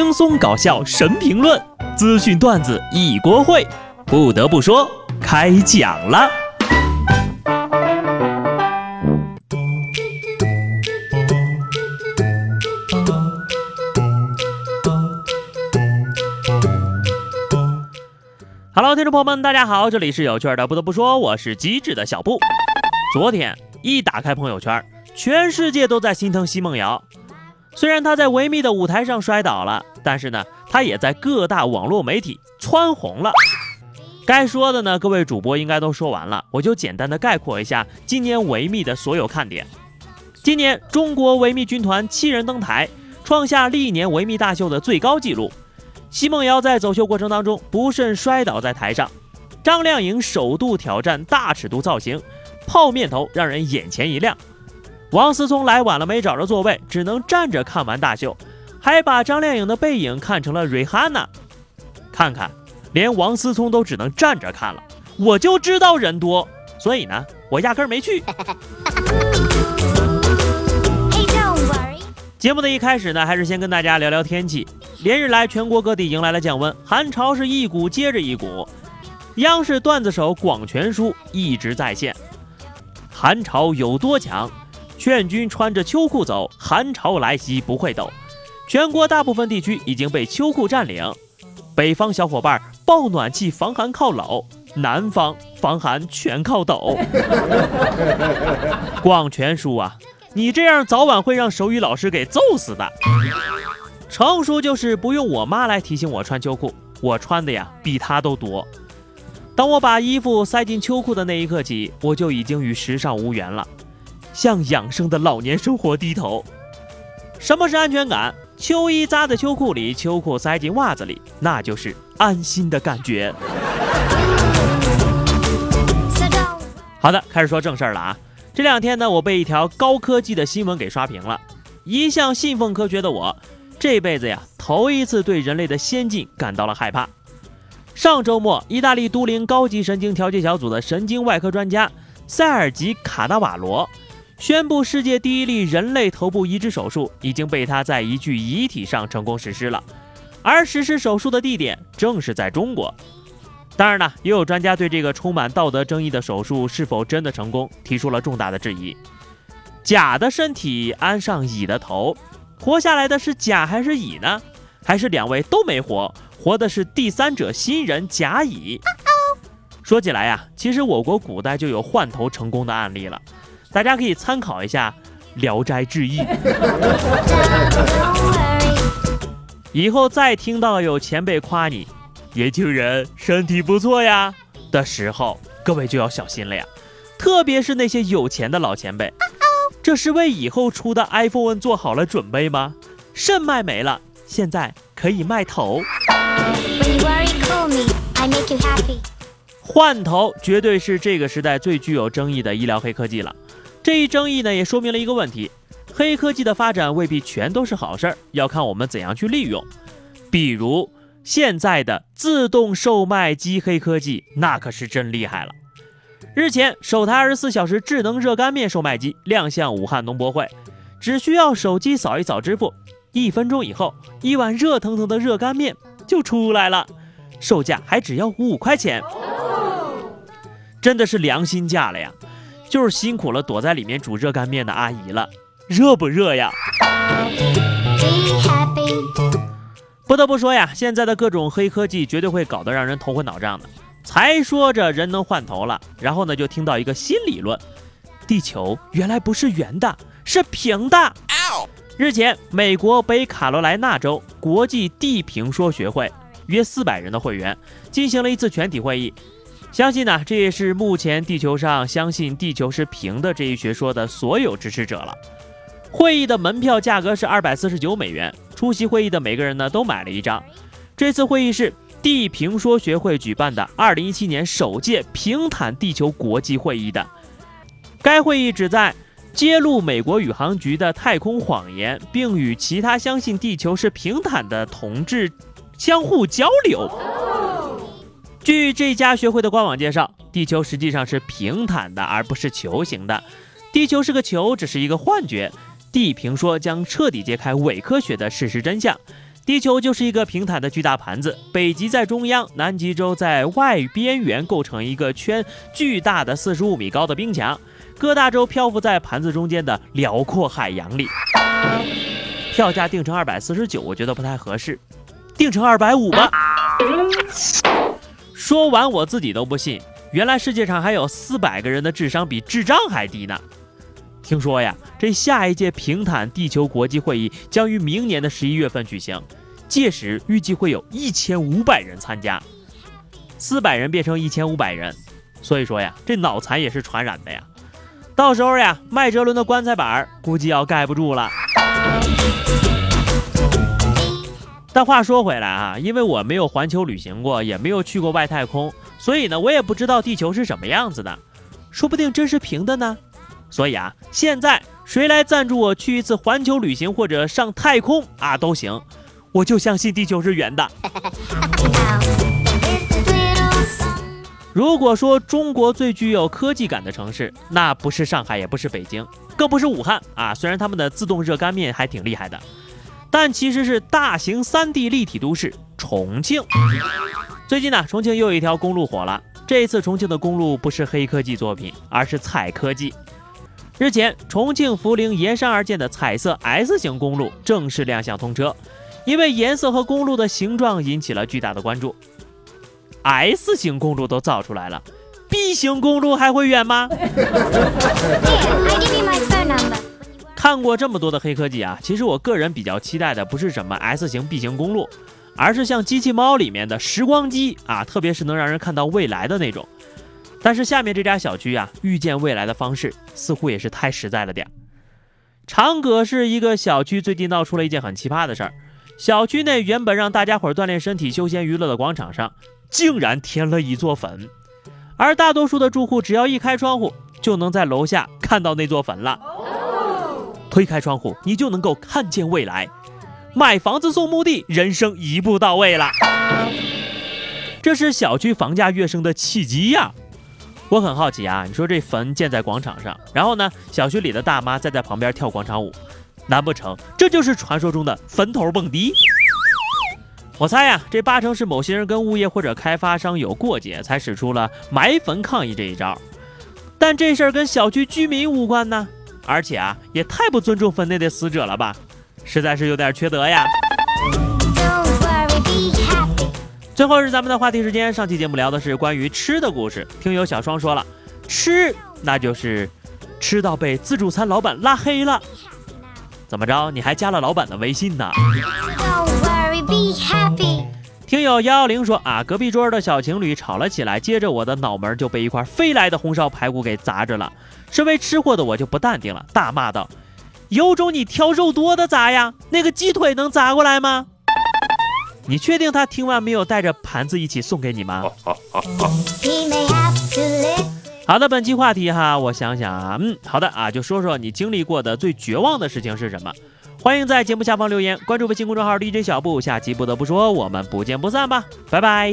轻松搞笑神评论，资讯段子一锅烩。不得不说，开讲了。Hello，听众朋友们，大家好，这里是有趣的。不得不说，我是机智的小布。昨天一打开朋友圈，全世界都在心疼奚梦瑶。虽然他在维密的舞台上摔倒了，但是呢，他也在各大网络媒体蹿红了。该说的呢，各位主播应该都说完了，我就简单的概括一下今年维密的所有看点。今年中国维密军团七人登台，创下历年维密大秀的最高纪录。奚梦瑶在走秀过程当中不慎摔倒在台上，张靓颖首度挑战大尺度造型，泡面头让人眼前一亮。王思聪来晚了，没找着座位，只能站着看完大秀，还把张靓颖的背影看成了瑞哈娜。看看，连王思聪都只能站着看了，我就知道人多，所以呢，我压根没去。节目的一开始呢，还是先跟大家聊聊天气。连日来，全国各地迎来了降温，寒潮是一股接着一股。央视段子手广权叔一直在线，寒潮有多强？劝君穿着秋裤走，寒潮来袭不会抖。全国大部分地区已经被秋裤占领，北方小伙伴抱暖气防寒靠搂，南方防寒全靠抖。广全叔啊，你这样早晚会让手语老师给揍死的。成熟就是不用我妈来提醒我穿秋裤，我穿的呀比他都多。当我把衣服塞进秋裤的那一刻起，我就已经与时尚无缘了。向养生的老年生活低头。什么是安全感？秋衣扎在秋裤里，秋裤塞进袜子里，那就是安心的感觉。好的，开始说正事儿了啊！这两天呢，我被一条高科技的新闻给刷屏了。一向信奉科学的我，这辈子呀，头一次对人类的先进感到了害怕。上周末，意大利都灵高级神经调节小组的神经外科专家塞尔吉卡纳瓦罗。宣布世界第一例人类头部移植手术已经被他在一具遗体上成功实施了，而实施手术的地点正是在中国。当然呢，也有专家对这个充满道德争议的手术是否真的成功提出了重大的质疑。甲的身体安上乙的头，活下来的是甲还是乙呢？还是两位都没活，活的是第三者新人甲乙？说起来呀，其实我国古代就有换头成功的案例了。大家可以参考一下《聊斋志异》。以后再听到有前辈夸你年轻人身体不错呀的时候，各位就要小心了呀。特别是那些有钱的老前辈，这是为以后出的 iPhone 做好了准备吗？肾卖没了，现在可以卖头。换头绝对是这个时代最具有争议的医疗黑科技了。这一争议呢，也说明了一个问题：黑科技的发展未必全都是好事儿，要看我们怎样去利用。比如现在的自动售卖机黑科技，那可是真厉害了。日前，首台二十四小时智能热干面售卖机亮相武汉农博会，只需要手机扫一扫支付，一分钟以后，一碗热腾腾的热干面就出来了，售价还只要五块钱，真的是良心价了呀！就是辛苦了躲在里面煮热干面的阿姨了，热不热呀？不得不说呀，现在的各种黑科技绝对会搞得让人头昏脑胀的。才说着人能换头了，然后呢就听到一个新理论：地球原来不是圆的，是平的。日前，美国北卡罗来纳州国际地平说学会约四百人的会员进行了一次全体会议。相信呢，这也是目前地球上相信地球是平的这一学说的所有支持者了。会议的门票价格是二百四十九美元，出席会议的每个人呢都买了一张。这次会议是地平说学会举办的二零一七年首届平坦地球国际会议的。该会议旨在揭露美国宇航局的太空谎言，并与其他相信地球是平坦的同志相互交流。据这家学会的官网介绍，地球实际上是平坦的，而不是球形的。地球是个球，只是一个幻觉。地平说将彻底揭开伪科学的事实真相，地球就是一个平坦的巨大盘子，北极在中央，南极洲在外边缘，构成一个圈巨大的四十五米高的冰墙，各大洲漂浮在盘子中间的辽阔海洋里。票价定成二百四十九，我觉得不太合适，定成二百五吧。说完我自己都不信，原来世界上还有四百个人的智商比智障还低呢。听说呀，这下一届平坦地球国际会议将于明年的十一月份举行。届时预计会有一千五百人参加，四百人变成一千五百人，所以说呀，这脑残也是传染的呀。到时候呀，麦哲伦的棺材板估计要盖不住了。但话说回来啊，因为我没有环球旅行过，也没有去过外太空，所以呢，我也不知道地球是什么样子的，说不定真是平的呢。所以啊，现在谁来赞助我去一次环球旅行或者上太空啊都行。我就相信地球是圆的。如果说中国最具有科技感的城市，那不是上海，也不是北京，更不是武汉啊。虽然他们的自动热干面还挺厉害的，但其实是大型 3D 立体都市重庆。最近呢，重庆又有一条公路火了。这一次重庆的公路不是黑科技作品，而是彩科技。日前，重庆涪陵沿山而建的彩色 S 型公路正式亮相通车。因为颜色和公路的形状引起了巨大的关注，S 型公路都造出来了，B 型公路还会远吗？看过这么多的黑科技啊，其实我个人比较期待的不是什么 S 型、B 型公路，而是像机器猫里面的时光机啊，特别是能让人看到未来的那种。但是下面这家小区啊，预见未来的方式似乎也是太实在了点。长葛市一个小区最近闹出了一件很奇葩的事儿。小区内原本让大家伙锻炼身体、休闲娱乐的广场上，竟然添了一座坟，而大多数的住户只要一开窗户，就能在楼下看到那座坟了。推开窗户，你就能够看见未来。买房子送墓地，人生一步到位了。这是小区房价跃升的契机呀！我很好奇啊，你说这坟建在广场上，然后呢，小区里的大妈再在旁边跳广场舞。难不成这就是传说中的坟头蹦迪？我猜呀，这八成是某些人跟物业或者开发商有过节，才使出了埋坟抗议这一招。但这事儿跟小区居民无关呢，而且啊，也太不尊重坟内的死者了吧，实在是有点缺德呀。最后是咱们的话题时间，上期节目聊的是关于吃的故事，听友小双说了，吃那就是吃到被自助餐老板拉黑了。怎么着？你还加了老板的微信呢？听友幺幺零说啊，隔壁桌的小情侣吵了起来，接着我的脑门就被一块飞来的红烧排骨给砸着了。身为吃货的我就不淡定了，大骂道：“有种你挑肉多的砸呀？那个鸡腿能砸过来吗？”你确定他听完没有带着盘子一起送给你吗？好的，本期话题哈，我想想啊，嗯，好的啊，就说说你经历过的最绝望的事情是什么？欢迎在节目下方留言，关注微信公众号 DJ 小布，下期不得不说，我们不见不散吧，拜拜。